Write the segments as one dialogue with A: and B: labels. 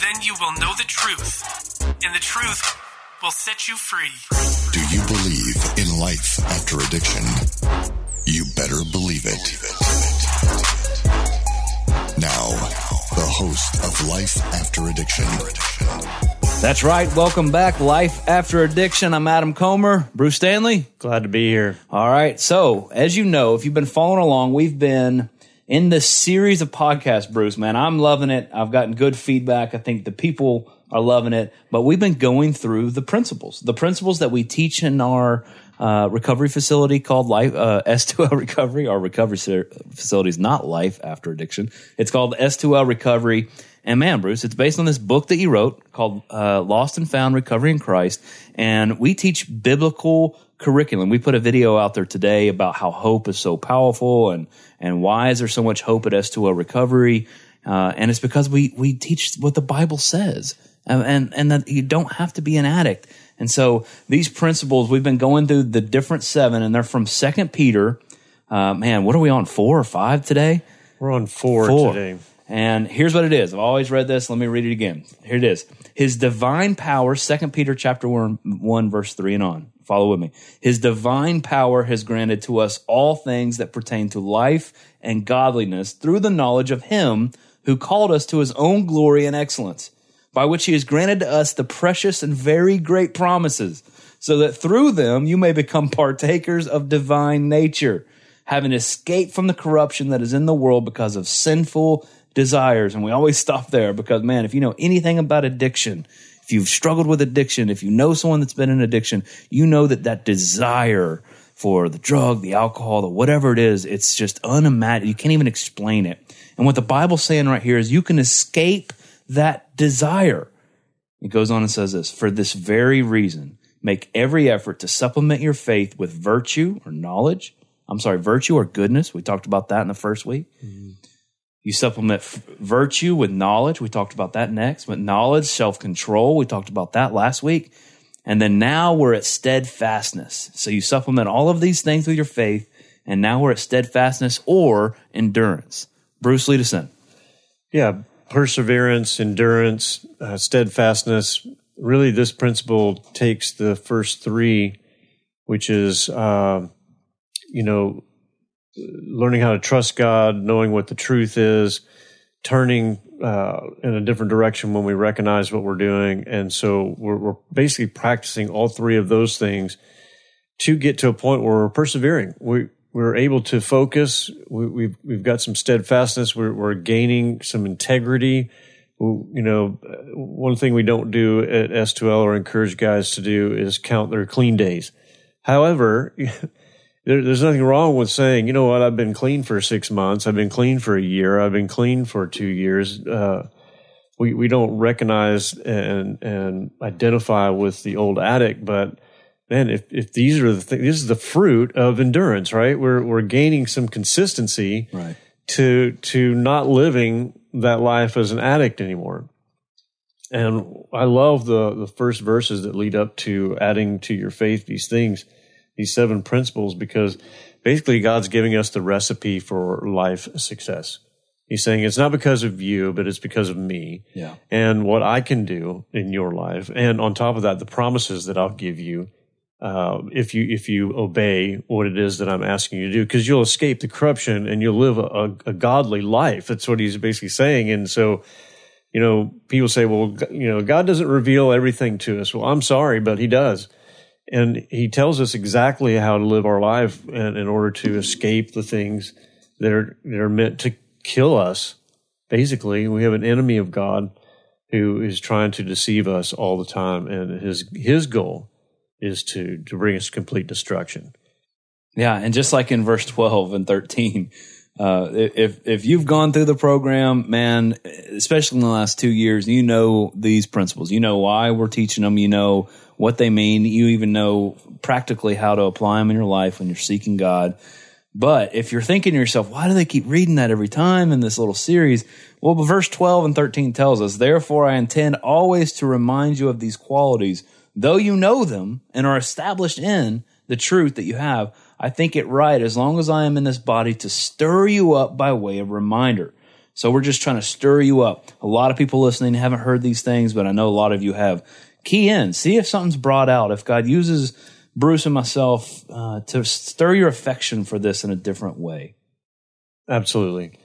A: Then you will know the truth, and the truth will set you free.
B: Do you believe in life after addiction? You better believe it. Now, the host of Life After Addiction.
C: That's right. Welcome back, Life After Addiction. I'm Adam Comer. Bruce Stanley.
D: Glad to be here.
C: All right. So, as you know, if you've been following along, we've been in this series of podcasts, Bruce, man. I'm loving it. I've gotten good feedback. I think the people are loving it. But we've been going through the principles, the principles that we teach in our uh, recovery facility called Life uh, S2L Recovery. Our recovery facility is not Life After Addiction. It's called S2L Recovery. And man, Bruce, it's based on this book that you wrote called uh, Lost and Found Recovery in Christ. And we teach biblical curriculum. We put a video out there today about how hope is so powerful and, and why is there so much hope at S2L Recovery. Uh, and it's because we, we teach what the Bible says and, and, and that you don't have to be an addict. And so these principles, we've been going through the different seven and they're from second Peter. Uh, man, what are we on? Four or five today?
D: We're on four,
C: Four.
D: today.
C: And here's what it is. I've always read this. Let me read it again. Here it is. His divine power, Second Peter chapter 1, 1, verse 3 and on. Follow with me. His divine power has granted to us all things that pertain to life and godliness through the knowledge of him who called us to his own glory and excellence, by which he has granted to us the precious and very great promises, so that through them you may become partakers of divine nature, having escaped from the corruption that is in the world because of sinful desires. And we always stop there because, man, if you know anything about addiction, if you've struggled with addiction, if you know someone that's been in addiction, you know that that desire for the drug, the alcohol, the whatever it is, it's just unimaginable. You can't even explain it. And what the Bible's saying right here is you can escape that desire. It goes on and says this for this very reason, make every effort to supplement your faith with virtue or knowledge. I'm sorry, virtue or goodness. We talked about that in the first week. Mm-hmm. You supplement f- virtue with knowledge. We talked about that next. With knowledge, self control. We talked about that last week. And then now we're at steadfastness. So you supplement all of these things with your faith. And now we're at steadfastness or endurance. Bruce, lead.
D: Yeah, perseverance, endurance, uh, steadfastness. Really, this principle takes the first three, which is, uh, you know, learning how to trust God, knowing what the truth is, turning uh, in a different direction when we recognize what we're doing. And so we're, we're basically practicing all three of those things to get to a point where we're persevering. We, we're able to focus. We, we've, we've got some steadfastness. We're, we're gaining some integrity. You know, one thing we don't do at S2L or encourage guys to do is count their clean days. However, there, there's nothing wrong with saying, you know what, I've been clean for six months, I've been clean for a year, I've been clean for two years. Uh, we we don't recognize and and identify with the old addict, but man, if if these are the things, this is the fruit of endurance, right? We're we're gaining some consistency
C: Right.
D: to to not living that life as an addict anymore. And I love the the first verses that lead up to adding to your faith these things, these seven principles, because basically God's giving us the recipe for life success. He's saying it's not because of you, but it's because of me
C: Yeah.
D: and what I can do in your life. And on top of that, the promises that I'll give you uh, if you if you obey what it is that I'm asking you to do, because you'll escape the corruption and you'll live a, a, a godly life. That's what he's basically saying. And so, you know, people say, well, you know, God doesn't reveal everything to us. Well, I'm sorry, but He does. And He tells us exactly how to live our life in, in order to escape the things that are that are meant to kill us. Basically, we have an enemy of God who is trying to deceive us all the time, and his his goal is to to bring us complete destruction.
C: Yeah, and just like in verse 12 and 13, uh, if if you've gone through the program, man, especially in the last two years, you know these principles. You know why we're teaching them. You know what they mean. You even know practically how to apply them in your life when you're seeking God. But if you're thinking to yourself, why do they keep reading that every time in this little series? Well, verse 12 and 13 tells us, therefore I intend always to remind you of these qualities, though you know them and are established in the truth that you have. I think it right, as long as I am in this body, to stir you up by way of reminder, So we're just trying to stir you up. A lot of people listening haven't heard these things, but I know a lot of you have. Key in, see if something's brought out. If God uses Bruce and myself uh, to stir your affection for this in a different way.
D: Absolutely.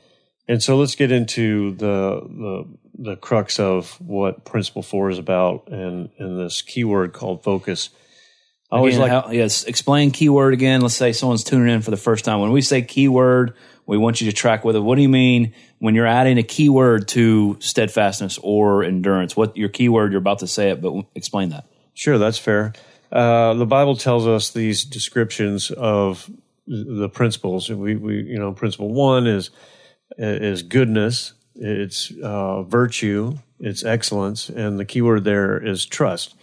D: And so let's get into the the the crux of what principle four is about and, and this keyword called focus.
C: I always again, like how, yes, explain keyword again. Let's say someone's tuning in for the first time. When we say keyword, we want you to track with it. What do you mean when you're adding a keyword to steadfastness or endurance? What your keyword you're about to say it, but explain that.
D: Sure, that's fair. Uh, the Bible tells us these descriptions of the principles. We, we, you know, principle one is is goodness, it's uh, virtue, it's excellence, and the keyword there is trust.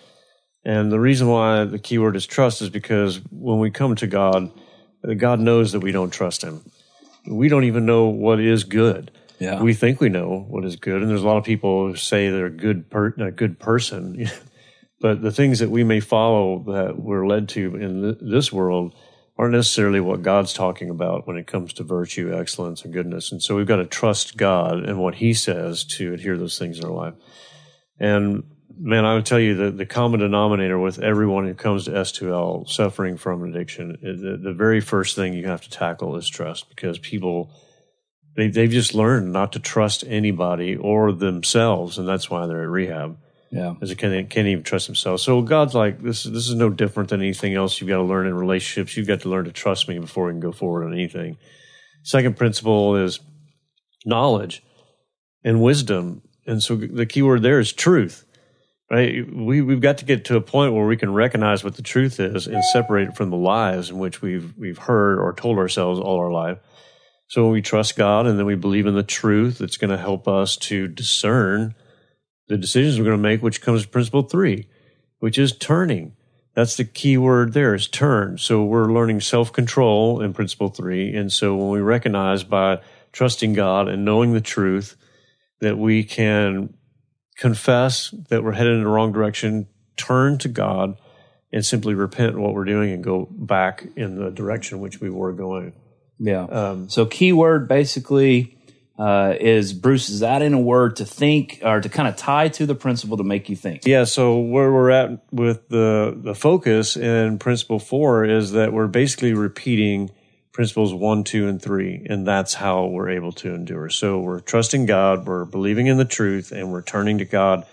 D: And the reason why the keyword is trust is because when we come to God, God knows that we don't trust Him. We don't even know what is good.
C: Yeah.
D: We think we know what is good, and there's a lot of people who say they're a good per- a good person, but the things that we may follow that we're led to in th- this world aren't necessarily what God's talking about when it comes to virtue, excellence, and goodness. And so we've got to trust God and what He says to adhere those things in our life. And man, I would tell you that the common denominator with everyone who comes to S2L suffering from addiction, the, the very first thing you have to tackle is trust because people, they, they've just learned not to trust anybody or themselves. And that's why they're at rehab.
C: Yeah.
D: As they can't, can't even trust themselves. So God's like, this, this is no different than anything else you've got to learn in relationships. You've got to learn to trust me before we can go forward on anything. Second principle is knowledge and wisdom. And so the key word there is truth, right? We, we've got to get to a point where we can recognize what the truth is and separate it from the lies in which we've, we've heard or told ourselves all our life. So when we trust God and then we believe in the truth, it's going to help us to discern the decisions we're going to make, which comes to principle three, which is turning. That's the key word there is turn. So we're learning self control in principle three. And so when we recognize by trusting God and knowing the truth that we can confess that we're headed in the wrong direction, turn to God and simply repent what we're doing and go back in the direction which we were going.
C: Yeah. Um, so keyword basically uh, is Bruce, is that in a word to think or to kind of tie to the principle to make you think?
D: Yeah. So where we're at with the, the focus in principle four is that we're basically repeating principles one, two, and three, and that's how we're able to endure. So we're trusting God, we're believing in the truth, and we're turning to God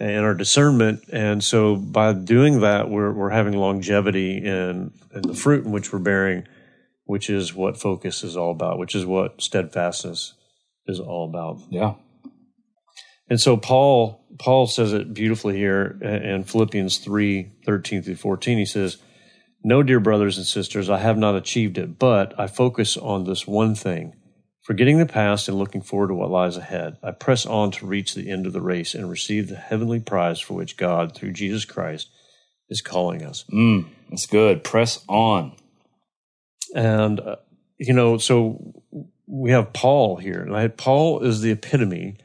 D: and our discernment. And so by doing that, we're, we're having longevity in, in the fruit in which we're bearing, which is what focus is all about, which is what steadfastness is all about.
C: Yeah.
D: And so Paul Paul says it beautifully here in Philippians 3, 13 through 14. He says, No, dear brothers and sisters, I have not achieved it, but I focus on this one thing. Forgetting the past and looking forward to what lies ahead, I press on to reach the end of the race and receive the heavenly prize for which God, through Jesus Christ, is calling us.
C: Mm, that's good. Press on.
D: And, uh, you know, so we have Paul here. Right? Paul is the epitome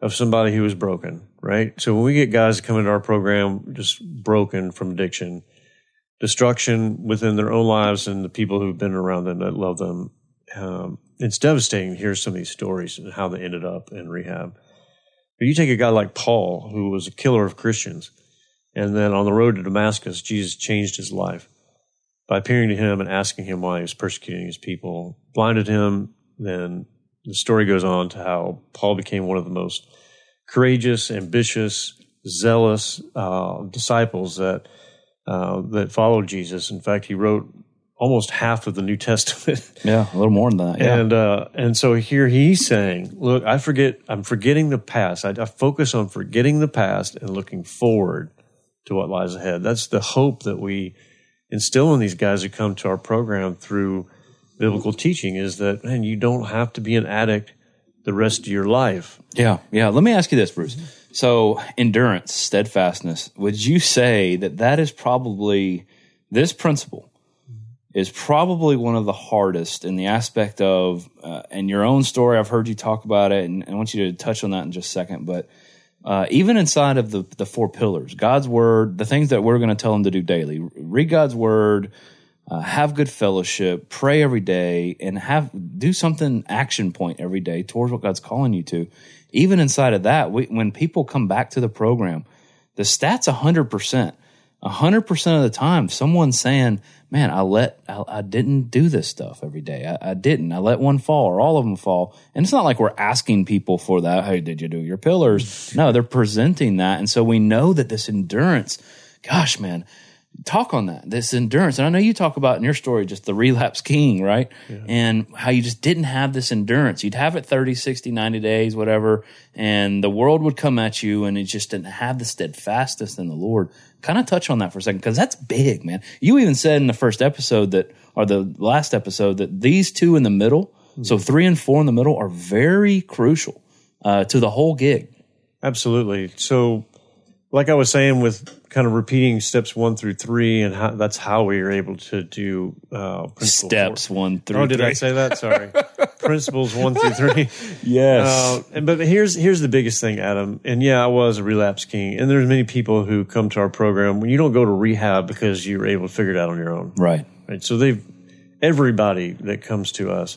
D: of somebody who is broken, right? So when we get guys come into our program just broken from addiction, destruction within their own lives and the people who've been around them that love them, um, it's devastating to hear some of these stories and how they ended up in rehab. But you take a guy like Paul, who was a killer of Christians, and then on the road to Damascus, Jesus changed his life by appearing to him and asking him why he was persecuting his people, blinded him, then the story goes on to how Paul became one of the most courageous, ambitious, zealous uh, disciples that uh, that followed Jesus. In fact, he wrote almost half of the New Testament.
C: yeah, a little more than that. Yeah.
D: And uh, and so here he's saying, "Look, I forget. I'm forgetting the past. I, I focus on forgetting the past and looking forward to what lies ahead. That's the hope that we instill in these guys who come to our program through." biblical teaching is that man, you don't have to be an addict the rest of your life.
C: Yeah, yeah. Let me ask you this, Bruce. So, endurance, steadfastness. Would you say that that is probably this principle is probably one of the hardest in the aspect of, uh, in your own story, I've heard you talk about it, and I want you to touch on that in just a second. But uh, even inside of the the four pillars, God's word, the things that we're going to tell them to do daily, read God's word, uh, have good fellowship, pray every day, and have do something action point every day towards what God's calling you to. Even inside of that, we, when people come back to the program, the stats hundred percent, hundred percent of the time, someone's saying, "Man, I let I, I didn't do this stuff every day. I, I didn't. I let one fall, or all of them fall." And it's not like we're asking people for that. Hey, did you do your pillars? No, they're presenting that, and so we know that this endurance. Gosh, man, talk on that this endurance. And i know you talk about in your story just the relapse king right? And how you just didn't have this endurance. You'd have it 30 60 90 days whatever and the world would come at you and it just didn't have the steadfastness in the lord. Kind of touch on that for a second because that's big man. You even said in the first episode that or the last episode that these two in the middle so three and four in the middle are very crucial uh, to the whole gig.
D: Absolutely. So, like I was saying, with kind of repeating steps one through three, and how, that's how we are able to do uh,
C: steps
D: four.
C: one through
D: Oh, did I say that? Sorry. Principles one through three.
C: yes
D: Uh, and, but here's here's the biggest thing, Adam. And yeah, I was a relapse king. And there's many people who come to our program when you don't go to rehab because you're able to figure it out on your own.
C: right
D: Right. So they've everybody that comes to us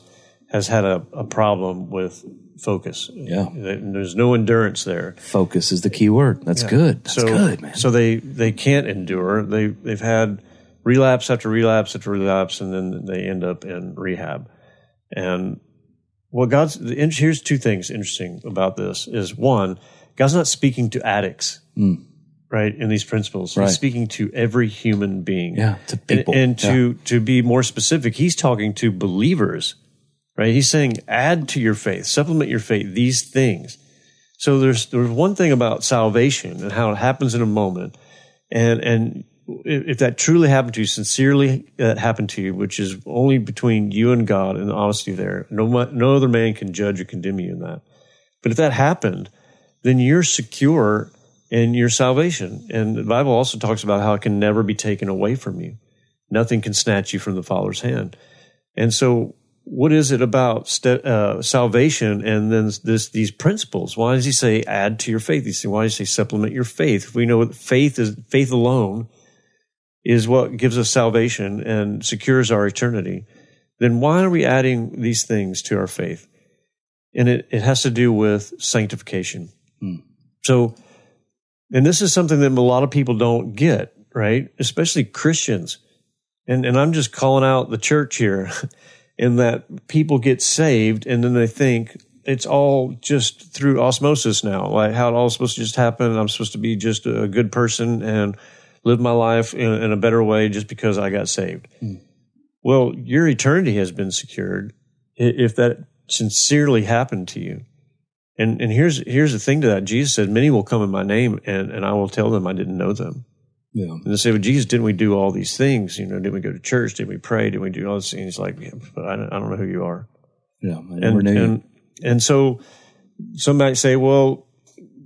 D: has had a, a problem with focus.
C: Yeah.
D: There's no endurance there.
C: focus is the key word that's good that's
D: so,
C: good man
D: So they they can't endure. They they've had relapse after relapse after relapse, and then they end up in rehab. And what God's the, here's two things interesting about this is one, God's not speaking to addicts, hmm. right? In these principles.
C: Right.
D: He's speaking to every human being.
C: Yeah, to
D: And-
C: people.
D: And, to to be more specific, He's talking to believers, right? He's saying, add to your faith, supplement your faith these things. So there's there's one thing about salvation and how it happens in a moment, and and if that truly happened to you, sincerely that happened to you, which is only between you and God and the honesty there. No no other man can judge or condemn you in that. But if that happened, then you're secure in your salvation. And the Bible also talks about how it can never be taken away from you. Nothing can snatch you from the Father's hand. And so, what is it about st- uh, salvation and then this these principles? Why does he say add to your faith? He say, why does he say supplement your faith? If we know that faith is faith alone is what gives us salvation and secures our eternity, then why are we adding these things to our faith? And it, it has to do with sanctification. So, and this is something that a lot of people don't get, right? Especially Christians. And, and I'm just calling out the church here in that people get saved and then they think it's all just through osmosis now, like how it all supposed to just happen. I'm supposed to be just a good person and live my life in, in a better way just because I got saved. Hmm. Well, your eternity has been secured if that sincerely happened to you. And and here's here's the thing to that. Jesus said, Many will come in my name and, and I will tell them I didn't know them.
C: Yeah
D: And they say, Well, Jesus, didn't we do all these things? You know, didn't we go to church? Didn't we pray? Didn't we do all these things? Like, yeah, but I don't, I don't know who you are.
C: yeah
D: And, and, and so somebody say, well,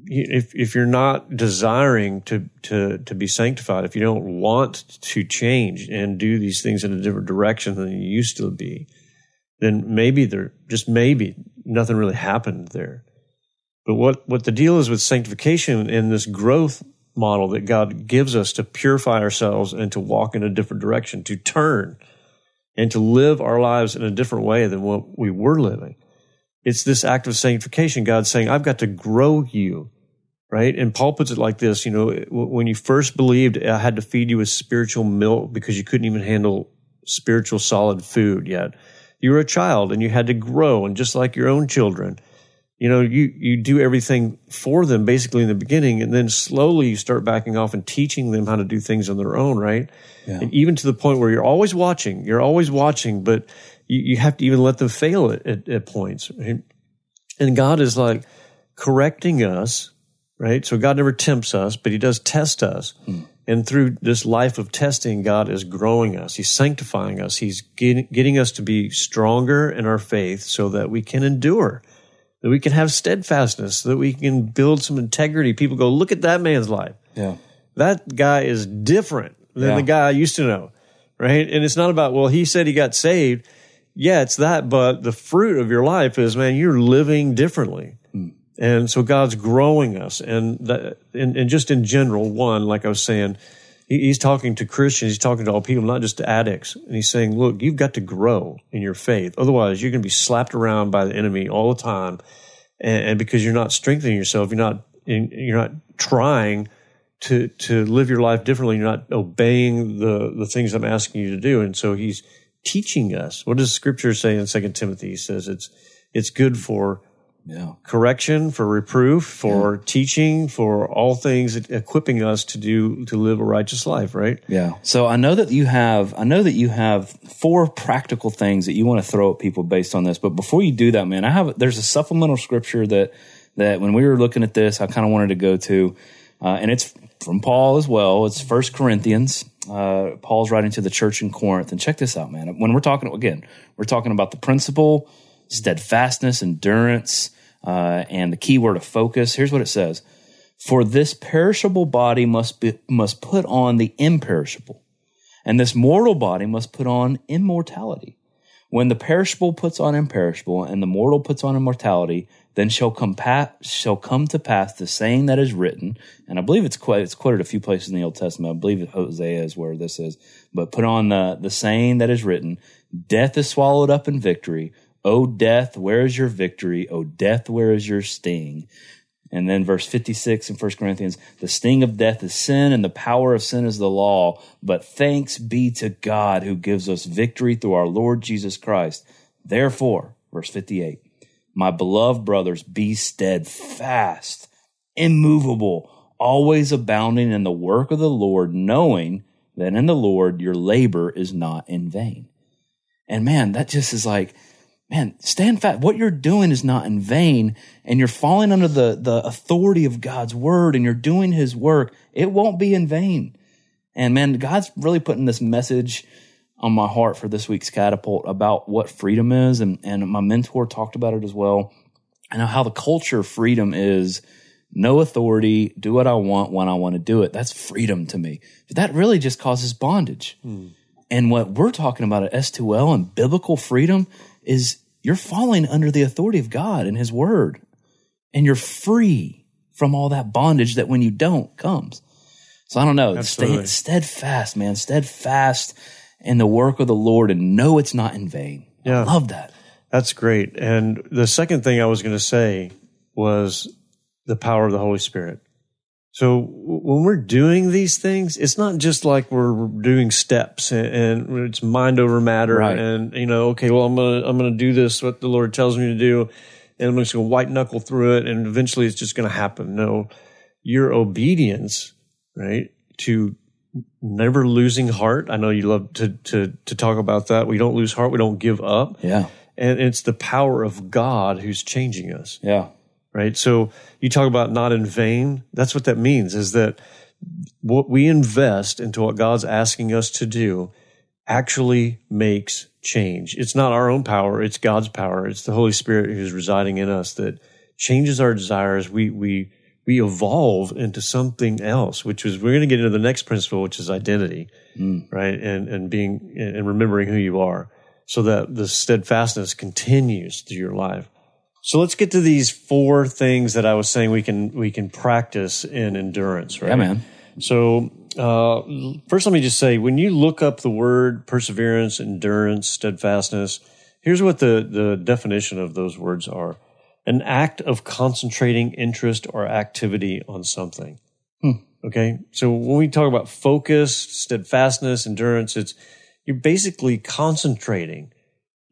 D: if, if you're not desiring to, to, to be sanctified, if you don't want to change and do these things in a different direction than you used to be, then maybe there, just maybe nothing really happened there. But what, what the deal is with sanctification and this growth model that God gives us to purify ourselves and to walk in a different direction, to turn and to live our lives in a different way than what we were living. It's this act of sanctification. God saying, I've got to grow you, right? And Paul puts it like this, you know, when you first believed, I had to feed you with spiritual milk because you couldn't even handle spiritual solid food yet. You were a child and you had to grow. And just like your own children, you know, you, you do everything for them basically in the beginning. And then slowly you start backing off and teaching them how to do things on their own, right? And even to the point where you're always watching, you're always watching, but you, you have to even let them fail at, at, at points. Right? And God is like correcting us, right? So God never tempts us, but He does test us. Hmm. And through this life of testing, God is growing us. He's sanctifying us. He's getting, getting us to be stronger in our faith so that we can endure, that we can have steadfastness, that we can build some integrity. People go, look at that man's life
C: yeah
D: that guy is different than
C: Yeah.
D: the guy I used to know, right? And it's not about, well, he said he got saved. Yeah, it's that, but the fruit of your life is, man, you're living differently. Hmm. And so God's growing us. And, that, and, and just in general, one, like I was saying, he's talking to Christians, he's talking to all people, not just to addicts. And he's saying, look, you've got to grow in your faith. Otherwise, you're going to be slapped around by the enemy all the time. And, and because you're not strengthening yourself, you're not, you're not trying to, to live your life differently. You're not obeying the, the things I'm asking you to do. And so he's teaching us. What does scripture say in second Timothy? He says it's, it's good for
C: Yeah.
D: correction, for reproof, for teaching, for all things equipping us to do to live a righteous life, right?
C: Yeah. So I know that you have I know that you have four practical things that you want to throw at people based on this. But before you do that, man, I have there's a supplemental scripture that that when we were looking at this, I kind of wanted to go to, uh, and it's from Paul as well. It's First Corinthians. Uh, Paul's writing to the church in Corinth, and check this out, man. When we're talking again, we're talking about the principle, steadfastness, endurance, uh, and the key word of focus. Here's what it says: For this perishable body must be must put on the imperishable and this mortal body must put on immortality. When the perishable puts on imperishable, and the mortal puts on immortality, then shall come pa- shall come to pass the saying that is written. And I believe it's quoted, it's quoted a few places in the Old Testament. I believe Hosea is where this is. But put on the the saying that is written: Death is swallowed up in victory. O death, where is your victory? O death, where is your sting? And then verse 56 in 1 Corinthians, the sting of death is sin and the power of sin is the law. But thanks be to God who gives us victory through our Lord Jesus Christ. Therefore, verse 58, my beloved brothers, be steadfast, immovable, always abounding in the work of the Lord, knowing that in the Lord your labor is not in vain. And man, that just is like, man, stand fast. What you're doing is not in vain, and you're falling under the, the authority of God's word and you're doing his work. It won't be in vain. And man, God's really putting this message on my heart for this week's catapult about what freedom is. And, and my mentor talked about it as well. And how the culture of freedom is no authority, do what I want when I want to do it. That's freedom to me. But that really just causes bondage. Hmm. And what we're talking about at S2L and biblical freedom is you're falling under the authority of God and His Word, and you're free from all that bondage that when you don't comes. So I don't know. Stay steadfast, man. Steadfast in the work of the Lord and know it's not in vain.
D: Yeah.
C: I love that.
D: That's great. And the second thing I was going to say was the power of the Holy Spirit. So when we're doing these things, it's not just like we're doing steps and, and it's mind over matter.
C: Right.
D: And you know, okay, well, I'm gonna I'm gonna do this what the Lord tells me to do, and I'm just gonna white knuckle through it, and eventually it's just gonna happen. No, your obedience, right, to never losing heart. I know you love to to to talk about that. We don't lose heart. We don't give up
C: Yeah.
D: and it's the power of God who's changing us,
C: Yeah.
D: Right? So you talk about not in vain. That's what that means is that what we invest into what God's asking us to do actually makes change. It's not our own power, it's God's power. It's the Holy Spirit who's residing in us that changes our desires. We we we evolve into something else, which is we're going to get into the next principle, which is identity, mm. right? And and being and remembering who you are, so that the steadfastness continues through your life. So let's get to these four things that I was saying we can we can practice in endurance, right?
C: Yeah, man.
D: So, uh, first, let me just say when you look up the word perseverance, endurance, steadfastness, here's what the, the definition of those words are an act of concentrating interest or activity on something. Okay. So, when we talk about focus, steadfastness, endurance, it's you're basically concentrating.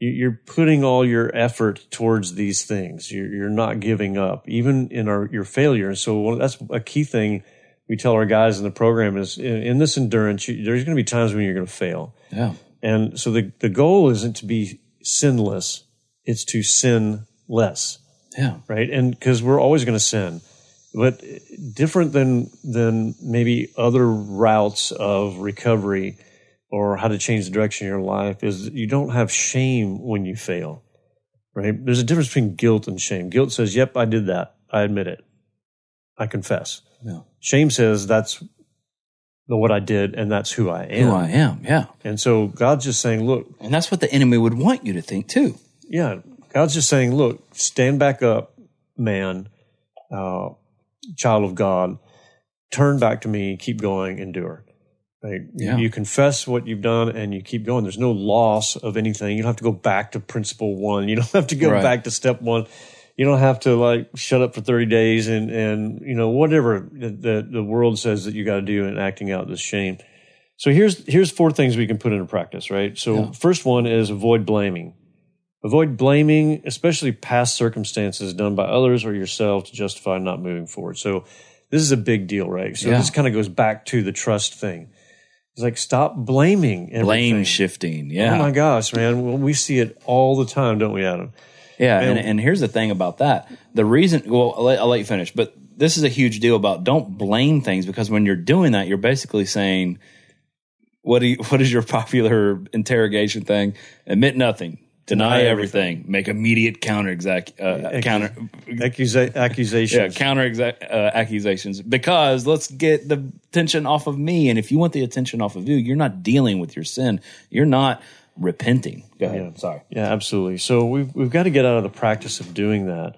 D: You- You're putting all your effort towards these things. You're, you're not giving up, even in our, your failure. And so that's a key thing we tell our guys in the program is in, in this endurance, you, there's going to be times when you're going to fail.
C: Yeah.
D: And so the, the goal isn't to be sinless. It's to sin less,
C: Yeah.
D: right? And because we're always going to sin, but different than, than maybe other routes of recovery or how to change the direction of your life is you don't have shame when you fail, right? There's a difference between guilt and shame. Guilt says, yep, I did that. I admit it. I confess.
C: Yeah.
D: Shame says that's what I did and that's who I am.
C: Who I am. Yeah.
D: And so God's just saying, look,
C: And that's what the enemy would want you to think too.
D: yeah, God's just saying, look, stand back up, man, uh, child of God, turn back to me, keep going, endure. Right?
C: Yeah.
D: You confess what you've done and you keep going. There's no loss of anything. You don't have to go back to principle one. You don't have to go
C: Right.
D: back to step one. You don't have to like shut up for 30 days and, and, you know, whatever the, the, world says that you got to do in acting out this shame. So here's, here's four things we can put into practice, right? So first one is avoid blaming. Avoid blaming, especially past circumstances done by others or yourself to justify not moving forward. So this is a big deal, right? So
C: Yeah.
D: this kind of goes back to the trust thing. It's like stop blaming everything.
C: Blame shifting. Yeah.
D: Oh my gosh, man. Well, we see it all the time, don't we, Adam?
C: Yeah, and,
D: And-
C: and here's the thing about that. The reason, well, I'll let, I'll let you finish, but this is a huge deal about don't blame things because when you're doing that, you're basically saying, what do you, what is your popular interrogation thing? Admit nothing, deny, everything, make immediate counter exact uh, counter
D: Accusa- accusations.
C: yeah counter exact uh, accusations because let's get the attention off of me. And if you want the attention off of you, you're not dealing with your sin. You're not repenting. Go ahead. Sorry.
D: Yeah, absolutely. So we've we've got to get out of the practice of doing that,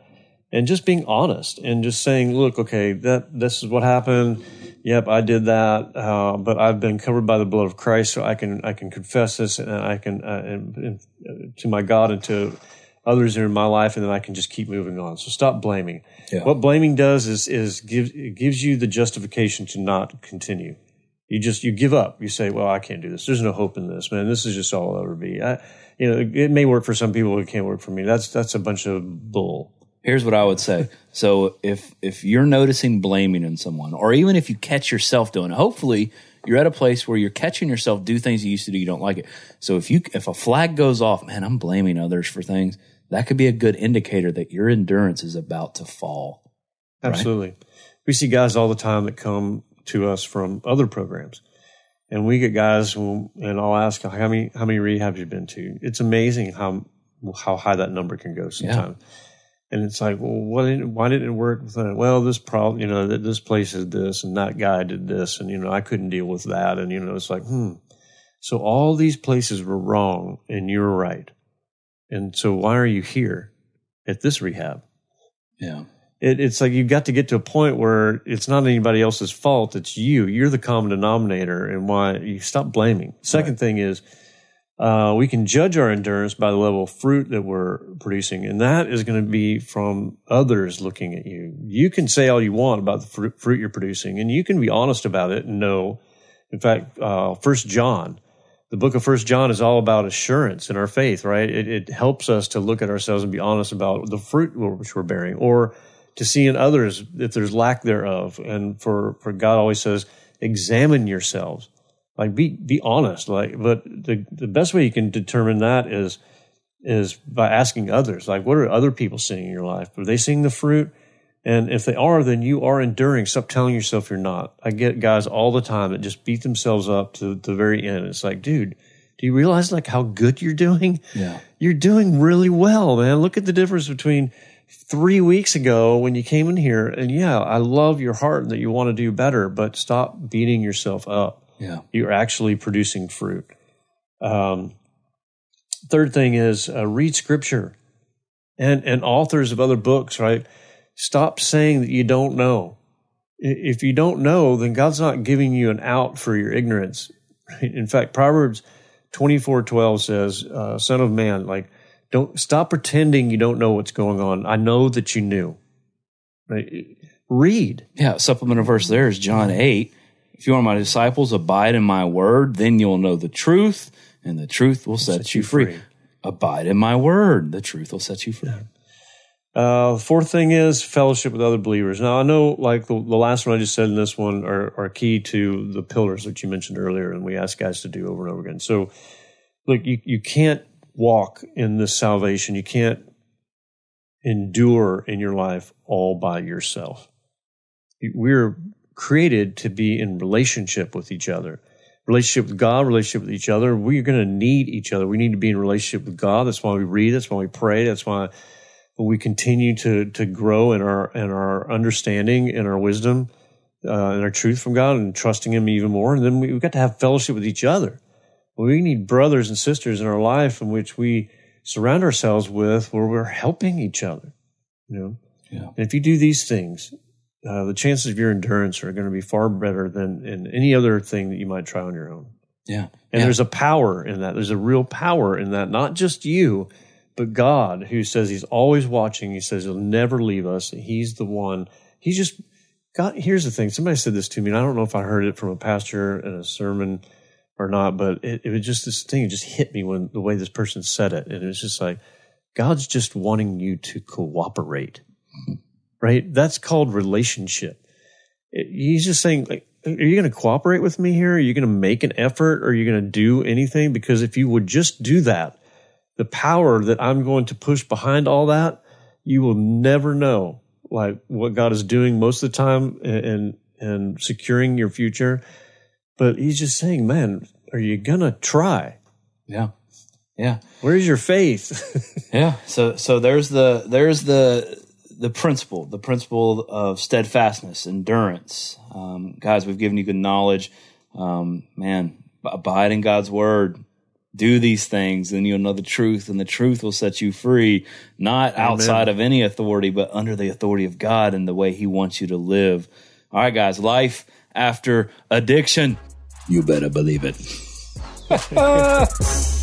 D: and just being honest and just saying, look, okay, that this is what happened. Yep, I did that, uh, but I've been covered by the blood of Christ, so I can I can confess this and I can uh, and, and, uh, to my God and to others in my life, and then I can just keep moving on. So stop blaming.
C: Yeah.
D: What blaming does is is gives it gives you the justification to not continue. You just you give up. You say, "Well, I can't do this. There's no hope in this, man. This is just all I'll ever be." I, you know, it may work for some people. It can't work for me. That's that's a bunch of bull.
C: Here's what I would say. So if if you're noticing blaming in someone, or even if you catch yourself doing it, hopefully you're at a place where you're catching yourself do things you used to do you don't like it. So if you if a flag goes off, man, I'm blaming others for things. That could be a good indicator that your endurance is about to fall.
D: Absolutely. We see guys all the time that come to us from other programs. And we get guys who, and I'll ask how many how many rehabs you've been to. It's amazing how how high that number can go sometimes. And it's like, well, what didn't, why didn't it work? with that? Well, this problem, you know, that this place did this and that guy did this, and you know, I couldn't deal with that, and you know, it's like, hmm. So all these places were wrong, and you're right. And so why are you here at this rehab?
C: Yeah.
D: it, it's like you've got to get to a point where it's not anybody else's fault. It's you. You're the common denominator, and why you stop blaming. Second thing is, uh, we can judge our endurance by the level of fruit that we're producing, and that is going to be from others looking at you. You can say all you want about the fruit, fruit you're producing, and you can be honest about it and know. In fact, uh, First John, the book of First John is all about assurance in our faith, right? It, it helps us to look at ourselves and be honest about the fruit which we're bearing, or to see in others if there's lack thereof. And for for God always says, examine yourselves, like be be honest. Like, but the the best way you can determine that is is by asking others, like, what are other people seeing in your life? Are they seeing the fruit? And if they are, then you are enduring. Stop telling yourself you're not. I get guys all the time that just beat themselves up to the very end. It's like, dude, do you realize like how good you're doing?
C: Yeah.
D: You're doing really well, man. Look at the difference between three weeks ago when you came in here. And yeah, I love your heart that you want to do better, but stop beating yourself up.
C: Yeah.
D: You're actually producing fruit. Um, third thing is uh, read scripture and, and authors of other books, right? Stop saying that you don't know. If you don't know, then God's not giving you an out for your ignorance. In fact, Proverbs twenty four twelve says, uh, "Son of man, like don't stop pretending you don't know what's going on. I know that you knew." Right? Read.
C: Yeah, supplemental verse there is John 8. If you are my disciples, abide in my word, then you'll know the truth, and the truth will set, you free.
D: free.
C: Abide in my word, the truth will set you free.
D: Uh, fourth thing is fellowship with other believers. Now, I know, like the, the last one I just said in this one, are, are key to the pillars that you mentioned earlier, and we ask guys to do over and over again. So, look, you, you can't walk in this salvation. You can't endure in your life all by yourself. We're created to be in relationship with each other. Relationship with God, relationship with each other. We're going to need each other. We need to be in relationship with God. That's why we read. That's why we pray. That's why we continue to to grow in our in our understanding and our wisdom uh, and our truth from God and trusting Him even more. And then we, we've got to have fellowship with each other. We need brothers and sisters in our life in which we surround ourselves with, where we're helping each other. You know,
C: Yeah.
D: and if you do these things, uh, the chances of your endurance are going to be far better than in any other thing that you might try on your own.
C: Yeah.
D: And
C: yeah.
D: there's a power in that. There's a real power in that. Not just you, but God, who says He's always watching. He says He'll never leave us. He's the one. He's just God. Here's the thing. Somebody said this to me, and I don't know if I heard it from a pastor in a sermon or not, but it, it was just this thing. It just hit me when the way this person said it, and it was just like God's just wanting you to cooperate. Right? That's called relationship. It- he's just saying, like, are you going to cooperate with me here? Are you going to make an effort? Are you going to do anything? Because if you would just do that, the power that I'm going to push behind all that, you will never know like what God is doing most of the time and and, and securing your future. But he's just saying, man, are you gonna try?
C: yeah. Yeah.
D: Where's your faith?
C: Yeah. So so there's the there's the the principle, the principle of steadfastness, endurance. Um, guys, we've given you good knowledge. Um, man, abide in God's word. Do these things, and you'll know the truth, and the truth will set you free, not outside of any authority, but under the authority of God and the way He wants you to live. All right, guys, life after addiction. You better believe it.